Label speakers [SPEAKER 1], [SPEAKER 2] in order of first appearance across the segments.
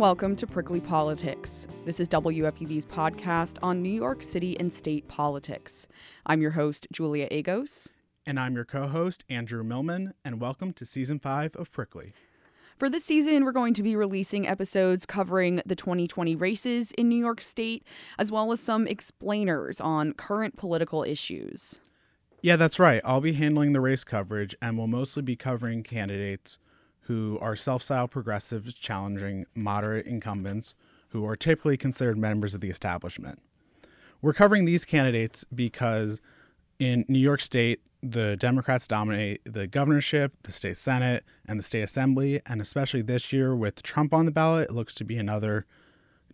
[SPEAKER 1] welcome to Prickly Politics. This is WFUV's podcast on New York City and state politics. I'm your host, Julia Agos.
[SPEAKER 2] And I'm your co host, Andrew Millman, and welcome to season five of Prickly.
[SPEAKER 1] For this season, we're going to be releasing episodes covering the 2020 races in New York State, as well as some explainers on current political issues.
[SPEAKER 2] Yeah, that's right. I'll be handling the race coverage and we'll mostly be covering candidates who are self styled progressives challenging moderate incumbents who are typically considered members of the establishment. We're covering these candidates because in New York State, the Democrats dominate the governorship, the state senate, and the state assembly. And especially this year with Trump on the ballot, it looks to be another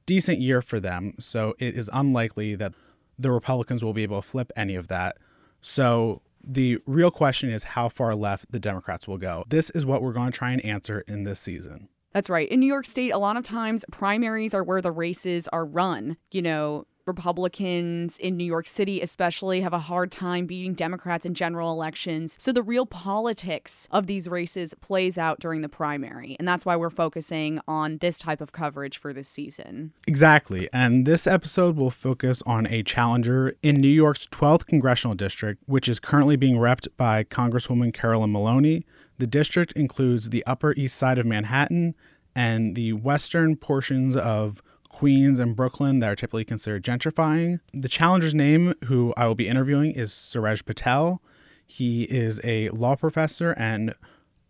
[SPEAKER 2] decent year for them. So it is unlikely that the Republicans will be able to flip any of that. So the real question is how far left the Democrats will go. This is what we're going to try and answer in this season.
[SPEAKER 1] That's right. In New York State, a lot of times primaries are where the races are run. You know, Republicans in New York City, especially, have a hard time beating Democrats in general elections. So the real politics of these races plays out during the primary. And that's why we're focusing on this type of coverage for this season.
[SPEAKER 2] Exactly. And this episode will focus on a challenger in New York's 12th congressional district, which is currently being repped by Congresswoman Carolyn Maloney. The district includes the Upper East Side of Manhattan and the western portions of Queens and Brooklyn that are typically considered gentrifying. The challenger's name, who I will be interviewing, is Suraj Patel. He is a law professor and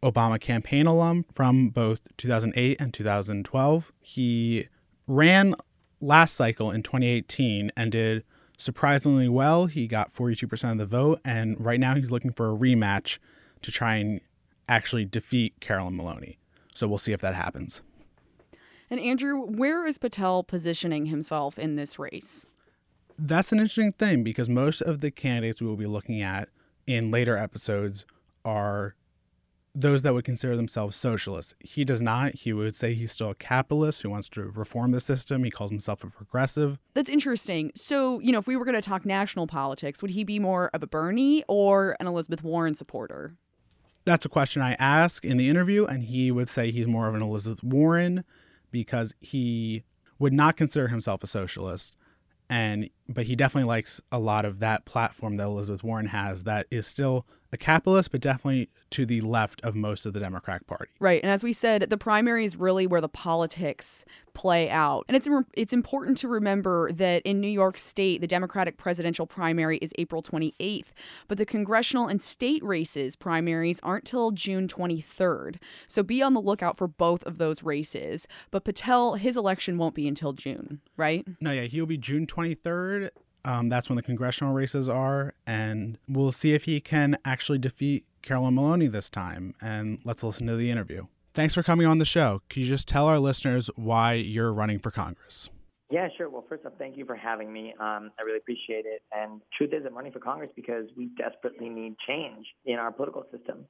[SPEAKER 2] Obama campaign alum from both 2008 and 2012. He ran last cycle in 2018 and did surprisingly well. He got 42% of the vote, and right now he's looking for a rematch to try and actually defeat Carolyn Maloney. So we'll see if that happens.
[SPEAKER 1] And Andrew, where is Patel positioning himself in this race?
[SPEAKER 2] That's an interesting thing because most of the candidates we will be looking at in later episodes are those that would consider themselves socialists. He does not. He would say he's still a capitalist who wants to reform the system. He calls himself a progressive.
[SPEAKER 1] That's interesting. So, you know, if we were going to talk national politics, would he be more of a Bernie or an Elizabeth Warren supporter?
[SPEAKER 2] That's a question I ask in the interview, and he would say he's more of an Elizabeth Warren because he would not consider himself a socialist and but he definitely likes a lot of that platform that Elizabeth Warren has that is still a capitalist, but definitely to the left of most of the Democratic Party.
[SPEAKER 1] Right, and as we said, the primary is really where the politics play out, and it's it's important to remember that in New York State, the Democratic presidential primary is April 28th, but the congressional and state races primaries aren't till June 23rd. So be on the lookout for both of those races. But Patel, his election won't be until June, right?
[SPEAKER 2] No, yeah, he'll be June 23rd um, that's when the congressional races are, and we'll see if he can actually defeat Carolyn Maloney this time. And let's listen to the interview. Thanks for coming on the show. Could you just tell our listeners why you're running for Congress?
[SPEAKER 3] Yeah, sure. Well, first off, thank you for having me. Um, I really appreciate it. And truth is, I'm running for Congress because we desperately need change in our political system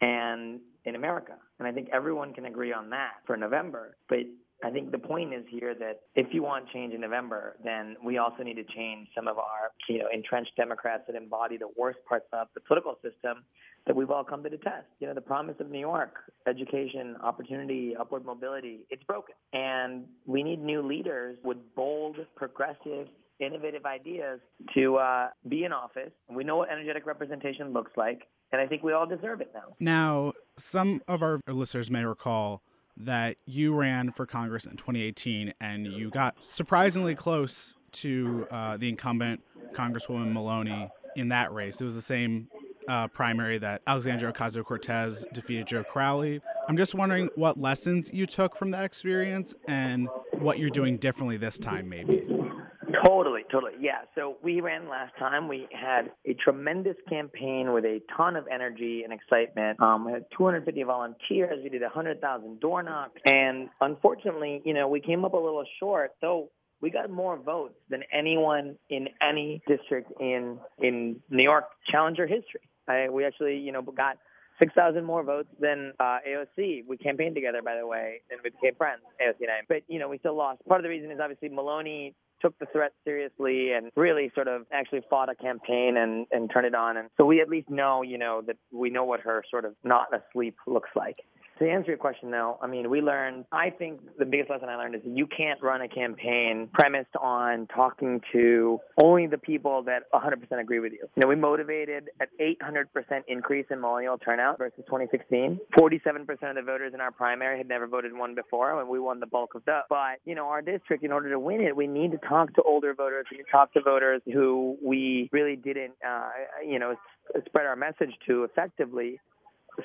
[SPEAKER 3] and in America. And I think everyone can agree on that for November. But I think the point is here that if you want change in November, then we also need to change some of our, you know, entrenched Democrats that embody the worst parts of the political system that we've all come to detest. You know, the promise of New York, education, opportunity, upward mobility, it's broken. And we need new leaders with bold, progressive, innovative ideas to uh, be in office. We know what energetic representation looks like, and I think we all deserve it now.
[SPEAKER 2] Now, some of our listeners may recall that you ran for Congress in 2018 and you got surprisingly close to uh, the incumbent Congresswoman Maloney in that race. It was the same uh, primary that Alexandria Ocasio Cortez defeated Joe Crowley. I'm just wondering what lessons you took from that experience and what you're doing differently this time, maybe.
[SPEAKER 3] Totally, totally. Yeah. So we ran last time. We had a tremendous campaign with a ton of energy and excitement. Um, we had 250 volunteers. We did 100,000 door knocks. And unfortunately, you know, we came up a little short. So we got more votes than anyone in any district in in New York challenger history. I, we actually, you know, got 6,000 more votes than uh, AOC. We campaigned together, by the way, and we became friends, AOC and I. But, you know, we still lost. Part of the reason is obviously Maloney took the threat seriously and really sort of actually fought a campaign and, and turned it on. And so we at least know, you know, that we know what her sort of not asleep looks like. To answer your question, though, I mean, we learned, I think the biggest lesson I learned is you can't run a campaign premised on talking to only the people that 100% agree with you. You know, we motivated an 800% increase in millennial turnout versus 2016. 47% of the voters in our primary had never voted one before, and we won the bulk of that. But, you know, our district, in order to win it, we need to talk to older voters. We need to talk to voters who we really didn't, uh, you know, spread our message to effectively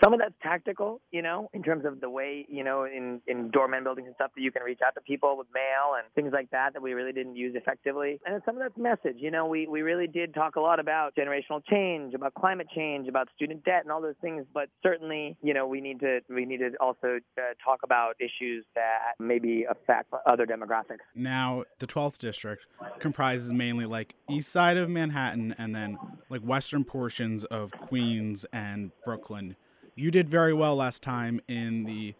[SPEAKER 3] some of that's tactical, you know, in terms of the way, you know, in, in doorman buildings and stuff that you can reach out to people with mail and things like that that we really didn't use effectively. And some of that's message. You know, we, we really did talk a lot about generational change, about climate change, about student debt and all those things. But certainly, you know, we need to we need to also uh, talk about issues that maybe affect other demographics.
[SPEAKER 2] Now, the 12th district comprises mainly like east side of Manhattan and then like western portions of Queens and Brooklyn you did very well last time in the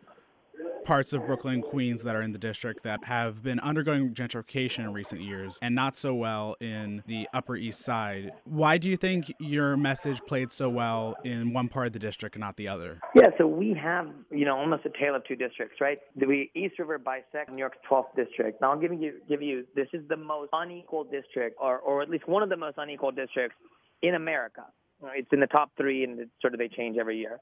[SPEAKER 2] parts of Brooklyn Queens that are in the district that have been undergoing gentrification in recent years and not so well in the Upper East Side. Why do you think your message played so well in one part of the district and not the other?
[SPEAKER 3] Yeah, so we have, you know, almost a tale of two districts, right? The East River bisect New York's 12th district. Now, I'll give you, give you this is the most unequal district, or, or at least one of the most unequal districts in America. It's in the top three, and sort of they change every year.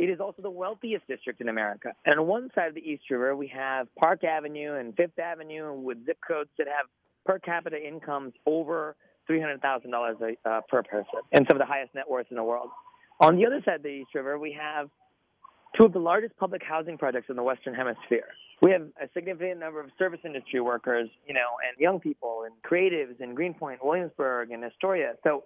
[SPEAKER 3] It is also the wealthiest district in America. And on one side of the East River, we have Park Avenue and Fifth Avenue with zip codes that have per capita incomes over $300,000 uh, per person and some of the highest net worths in the world. On the other side of the East River, we have two of the largest public housing projects in the Western Hemisphere. We have a significant number of service industry workers, you know, and young people and creatives in Greenpoint, Williamsburg, and Astoria. So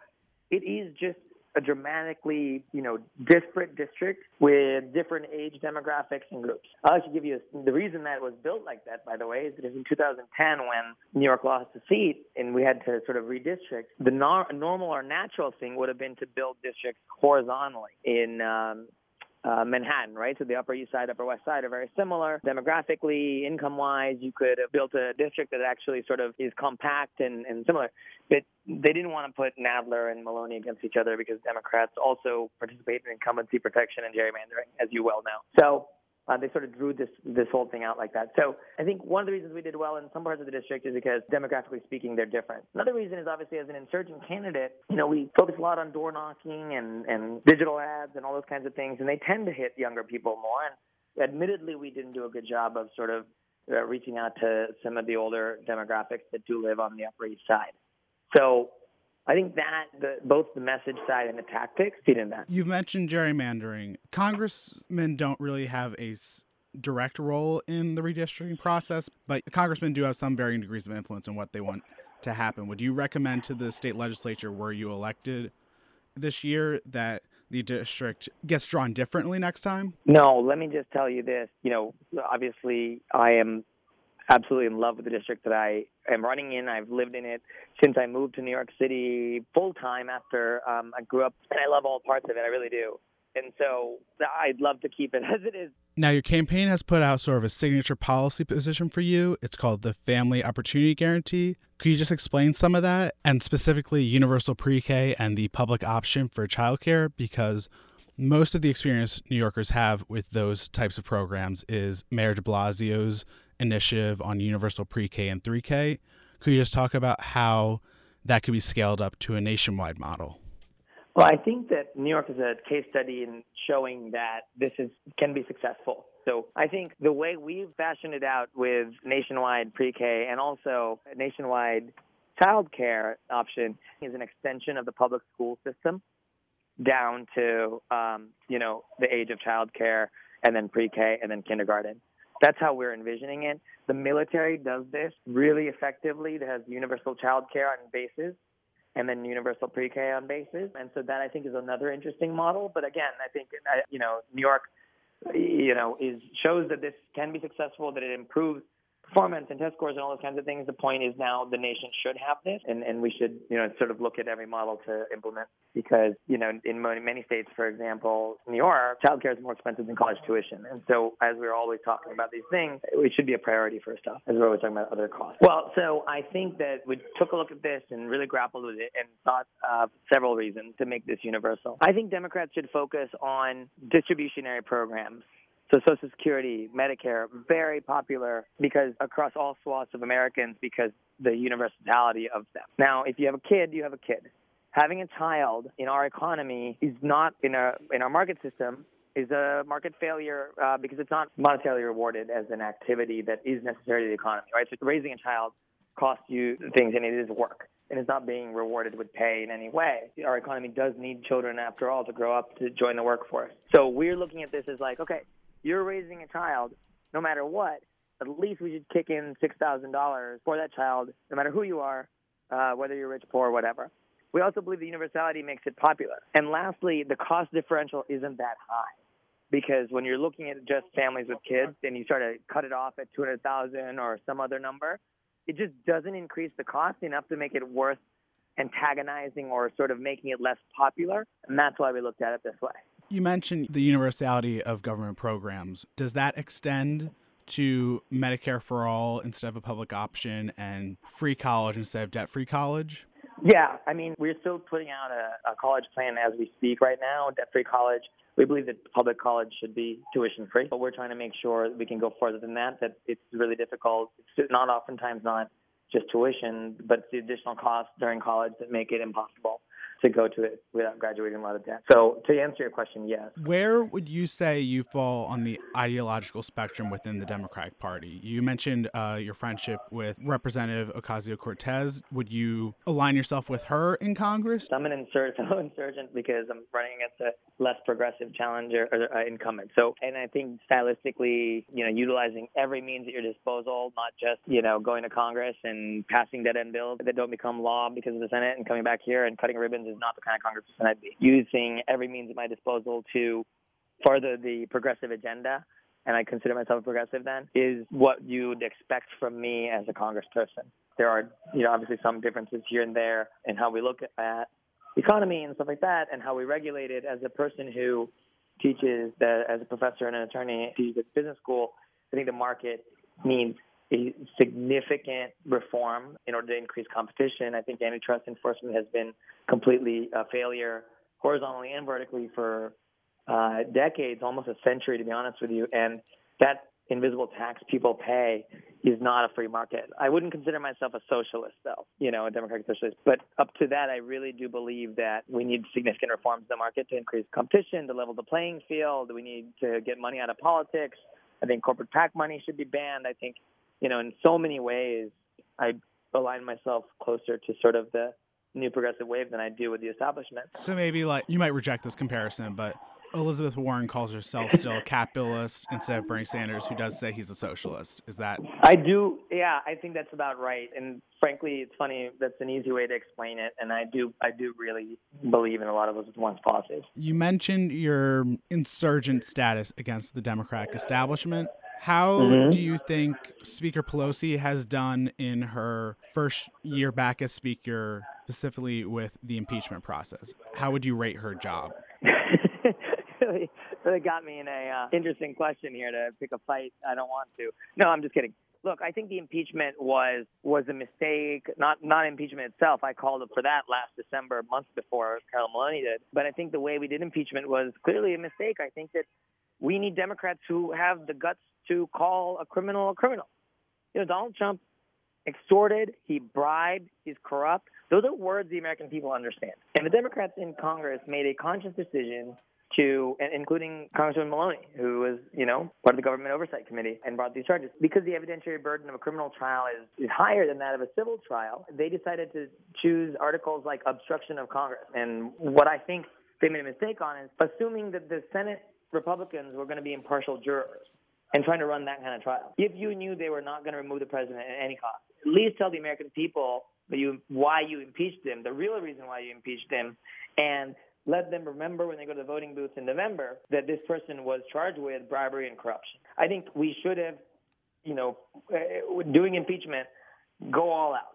[SPEAKER 3] it is just a dramatically, you know, disparate district with different age demographics and groups. I'll actually give you a, the reason that it was built like that, by the way, is because in 2010, when New York lost a seat and we had to sort of redistrict, the nor- normal or natural thing would have been to build districts horizontally in um, uh, Manhattan, right? So the Upper East Side, Upper West Side are very similar demographically, income wise. You could have built a district that actually sort of is compact and, and similar. But they didn't want to put Nadler and Maloney against each other because Democrats also participate in incumbency protection and gerrymandering, as you well know. So uh, they sort of drew this this whole thing out like that. So I think one of the reasons we did well in some parts of the district is because demographically speaking, they're different. Another reason is obviously as an insurgent candidate, you know, we focus a lot on door knocking and and digital ads and all those kinds of things, and they tend to hit younger people more. And admittedly, we didn't do a good job of sort of uh, reaching out to some of the older demographics that do live on the Upper East Side. So I think that the, both the message side and the tactics feed in that.
[SPEAKER 2] You've mentioned gerrymandering. Congressmen don't really have a direct role in the redistricting process, but congressmen do have some varying degrees of influence in what they want to happen. Would you recommend to the state legislature where you elected this year that the district gets drawn differently next time?
[SPEAKER 3] No, let me just tell you this. You know, obviously, I am absolutely in love with the district that I am running in. I've lived in it since I moved to New York City full time after um, I grew up, and I love all parts of it. I really do. And so I'd love to keep it as it is.
[SPEAKER 2] Now, your campaign has put out sort of a signature policy position for you. It's called the Family Opportunity Guarantee. Could you just explain some of that, and specifically universal pre K and the public option for childcare? Because most of the experience New Yorkers have with those types of programs is Mayor de Blasio's initiative on universal pre K and 3K. Could you just talk about how that could be scaled up to a nationwide model?
[SPEAKER 3] Well, I think that New York is a case study in showing that this is can be successful. So I think the way we've fashioned it out with nationwide pre-K and also nationwide child care option is an extension of the public school system down to um, you know the age of child care and then pre-K and then kindergarten. That's how we're envisioning it. The military does this really effectively. It has universal child care on bases and then universal pre-K on bases. And so that I think is another interesting model. But again, I think, you know, New York, you know, is shows that this can be successful, that it improves performance and test scores and all those kinds of things. The point is now the nation should have this, and, and we should, you know, sort of look at every model to implement because, you know, in many states, for example, New York, childcare is more expensive than college tuition. And so as we're always talking about these things, it should be a priority first off, as we're always talking about other costs. Well, so I think that we took a look at this and really grappled with it and thought of several reasons to make this universal. I think Democrats should focus on distributionary programs So Social Security, Medicare, very popular because across all swaths of Americans because the universality of them. Now, if you have a kid, you have a kid. Having a child in our economy is not in a in our market system is a market failure uh, because it's not monetarily rewarded as an activity that is necessary to the economy, right? So raising a child costs you things and it is work and it's not being rewarded with pay in any way. Our economy does need children after all to grow up to join the workforce. So we're looking at this as like, okay, you're raising a child no matter what, at least we should kick in $6,000 for that child, no matter who you are, uh, whether you're rich, poor, whatever. We also believe the universality makes it popular. And lastly, the cost differential isn't that high because when you're looking at just families with kids and you start to cut it off at 200,000 or some other number, it just doesn't increase the cost enough to make it worth antagonizing or sort of making it less popular. And that's why we looked at it this way.
[SPEAKER 2] You mentioned the universality of government programs. Does that extend to Medicare for all instead of a public option and free college instead of debt free college?
[SPEAKER 3] Yeah, I mean, we're still putting out a, a college plan as we speak right now, debt free college. We believe that public college should be tuition free, but we're trying to make sure we can go further than that, that it's really difficult. It's not oftentimes not just tuition, but the additional costs during college that make it impossible to go to it without graduating a lot of debt. So to answer your question, yes.
[SPEAKER 2] Where would you say you fall on the ideological spectrum within the Democratic Party? You mentioned uh, your friendship with Representative Ocasio Cortez. Would you align yourself with her in Congress?
[SPEAKER 3] I'm an insur- fellow insurgent because I'm running against a less progressive challenger or uh, incumbent. So, and I think stylistically, you know, utilizing every means at your disposal, not just you know going to Congress and passing dead end bills that don't become law because of the Senate and coming back here and cutting ribbons is not the kind of congressperson I'd be. Using every means at my disposal to further the progressive agenda, and I consider myself a progressive then, is what you'd expect from me as a congressperson. There are, you know, obviously some differences here and there in how we look at economy and stuff like that, and how we regulate it. As a person who teaches, the, as a professor and an attorney, teaches at business school, I think the market needs a significant reform in order to increase competition. I think antitrust enforcement has been completely a failure horizontally and vertically for uh, decades, almost a century, to be honest with you. And that invisible tax people pay is not a free market. I wouldn't consider myself a socialist, though, you know, a democratic socialist. But up to that, I really do believe that we need significant reforms in the market to increase competition, to level the playing field. We need to get money out of politics. I think corporate PAC money should be banned. I think you know, in so many ways, I align myself closer to sort of the new progressive wave than I do with the establishment.
[SPEAKER 2] So maybe like you might reject this comparison, but Elizabeth Warren calls herself still a capitalist instead of Bernie Sanders, who does say he's a socialist. Is that?
[SPEAKER 3] I do. Yeah, I think that's about right. And frankly, it's funny. That's an easy way to explain it. And I do. I do really believe in a lot of those one's policies.
[SPEAKER 2] You mentioned your insurgent status against the Democratic establishment. How mm-hmm. do you think Speaker Pelosi has done in her first year back as Speaker, specifically with the impeachment process? How would you rate her job?
[SPEAKER 3] really, really got me in a uh, interesting question here to pick a fight. I don't want to. No, I'm just kidding. Look, I think the impeachment was was a mistake. Not not impeachment itself. I called for that last December, months before Carol Maloney did. But I think the way we did impeachment was clearly a mistake. I think that we need Democrats who have the guts to call a criminal a criminal. You know, Donald Trump extorted, he bribed, he's corrupt. Those are words the American people understand. And the Democrats in Congress made a conscious decision to, including Congressman Maloney, who was, you know, part of the government oversight committee and brought these charges. Because the evidentiary burden of a criminal trial is, is higher than that of a civil trial, they decided to choose articles like obstruction of Congress. And what I think they made a mistake on is assuming that the Senate Republicans were going to be impartial jurors and trying to run that kind of trial. If you knew they were not going to remove the president at any cost, at least tell the American people that you why you impeached him, the real reason why you impeached him, and let them remember when they go to the voting booths in November that this person was charged with bribery and corruption. I think we should have, you know, uh, doing impeachment, go all out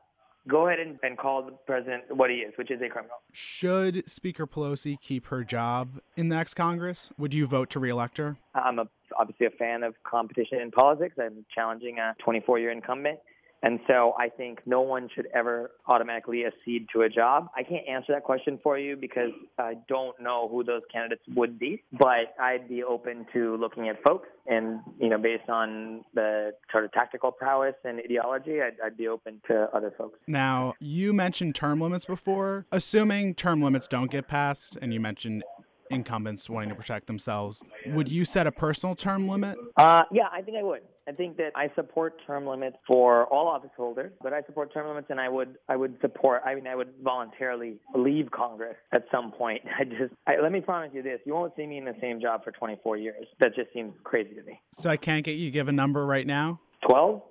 [SPEAKER 3] go ahead and, and call the president what he is, which is a criminal.
[SPEAKER 2] Should Speaker Pelosi keep her job in the next Congress? Would you vote to reelect her?
[SPEAKER 3] I'm a, obviously a fan of competition in politics. I'm challenging a 24 year incumbent. And so I think no one should ever automatically accede to a job. I can't answer that question for you because I don't know who those candidates would be, but I'd be open to looking at folks and, you know, based on the sort of tactical prowess and ideology, I'd, I'd be open to other folks.
[SPEAKER 2] Now, you mentioned term limits before. Assuming term limits don't get passed, and you mentioned incumbents wanting to protect themselves, would you set a personal term limit?
[SPEAKER 3] Uh, yeah, I think I would. I think that I support term limits for all office holders, but I support term limits, and I would I would support. I mean, I would voluntarily leave Congress at some point. I just I, let me promise you this: you won't see me in the same job for 24 years. That just seems crazy to me.
[SPEAKER 2] So I can't get you to give a number right now.
[SPEAKER 3] 12.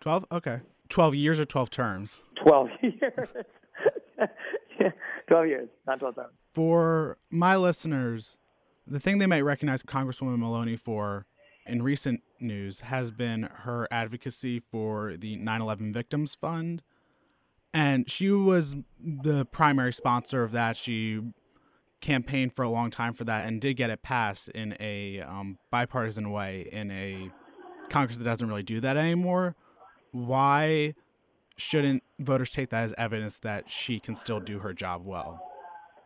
[SPEAKER 2] 12. Okay. 12 years or 12 terms.
[SPEAKER 3] 12 years. 12 years, not 12 terms.
[SPEAKER 2] For my listeners, the thing they might recognize Congresswoman Maloney for in recent news has been her advocacy for the 9 11 Victims Fund. And she was the primary sponsor of that. She campaigned for a long time for that and did get it passed in a um, bipartisan way in a Congress that doesn't really do that anymore. Why shouldn't voters take that as evidence that she can still do her job well?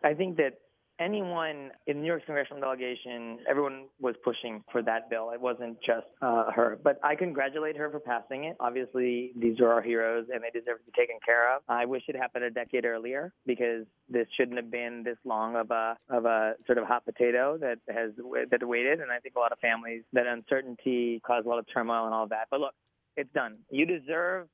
[SPEAKER 3] I think that anyone in New York's congressional delegation, everyone was pushing for that bill. It wasn't just uh, her. But I congratulate her for passing it. Obviously, these are our heroes and they deserve to be taken care of. I wish it happened a decade earlier because this shouldn't have been this long of a of a sort of hot potato that has that waited. And I think a lot of families that uncertainty caused a lot of turmoil and all that. But look, it's done. You deserve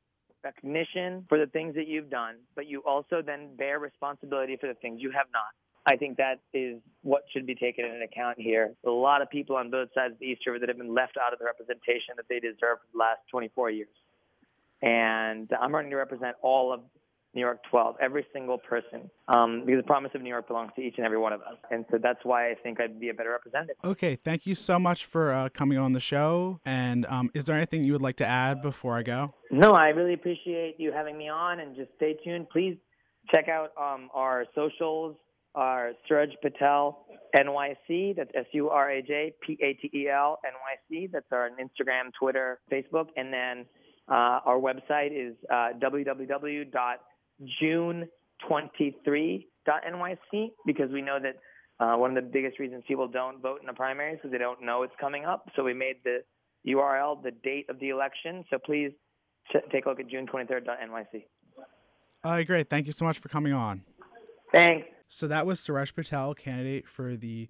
[SPEAKER 3] recognition for the things that you've done, but you also then bear responsibility for the things you have not. I think that is what should be taken into account here. A lot of people on both sides of the East River that have been left out of the representation that they deserve for the last 24 years. And I'm running to represent all of New York 12, every single person, um, because the promise of New York belongs to each and every one of us. And so that's why I think I'd be a better representative.
[SPEAKER 2] Okay, thank you so much for uh, coming on the show. And um, is there anything you would like to add before I go?
[SPEAKER 3] No, I really appreciate you having me on, and just stay tuned. Please check out um, our socials are Suraj Patel NYC. That's S U R A J P A T E L NYC. That's our Instagram, Twitter, Facebook. And then uh, our website is uh, www.june23.nyc because we know that uh, one of the biggest reasons people don't vote in the primaries is they don't know it's coming up. So we made the URL the date of the election. So please take a look at june23.nyc.
[SPEAKER 2] All right, great. Thank you so much for coming on.
[SPEAKER 3] Thanks.
[SPEAKER 2] So that was Suraj Patel, candidate for the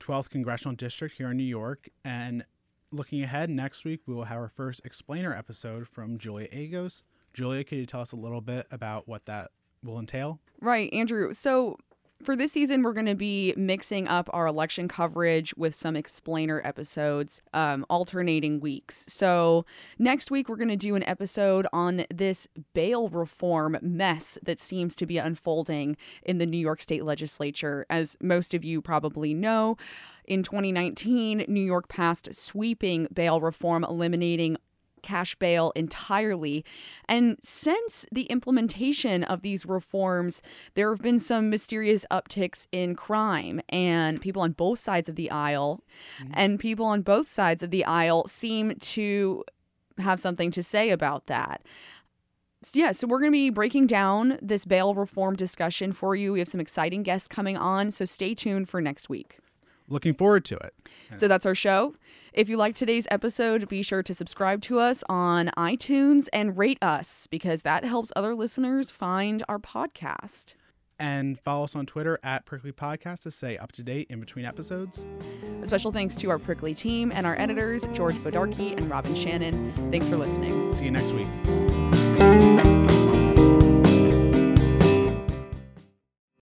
[SPEAKER 2] 12th Congressional District here in New York. And looking ahead, next week we will have our first explainer episode from Julia Agos. Julia, could you tell us a little bit about what that will entail?
[SPEAKER 1] Right, Andrew. So for this season, we're going to be mixing up our election coverage with some explainer episodes, um, alternating weeks. So, next week, we're going to do an episode on this bail reform mess that seems to be unfolding in the New York State legislature. As most of you probably know, in 2019, New York passed sweeping bail reform, eliminating cash bail entirely. And since the implementation of these reforms, there have been some mysterious upticks in crime, and people on both sides of the aisle mm-hmm. and people on both sides of the aisle seem to have something to say about that. So yeah, so we're going to be breaking down this bail reform discussion for you. We have some exciting guests coming on, so stay tuned for next week.
[SPEAKER 2] Looking forward to it.
[SPEAKER 1] So that's our show. If you liked today's episode, be sure to subscribe to us on iTunes and rate us because that helps other listeners find our podcast.
[SPEAKER 2] And follow us on Twitter at Prickly Podcast to stay up to date in between episodes.
[SPEAKER 1] A special thanks to our Prickly team and our editors, George Bodarky and Robin Shannon. Thanks for listening.
[SPEAKER 2] See you next week.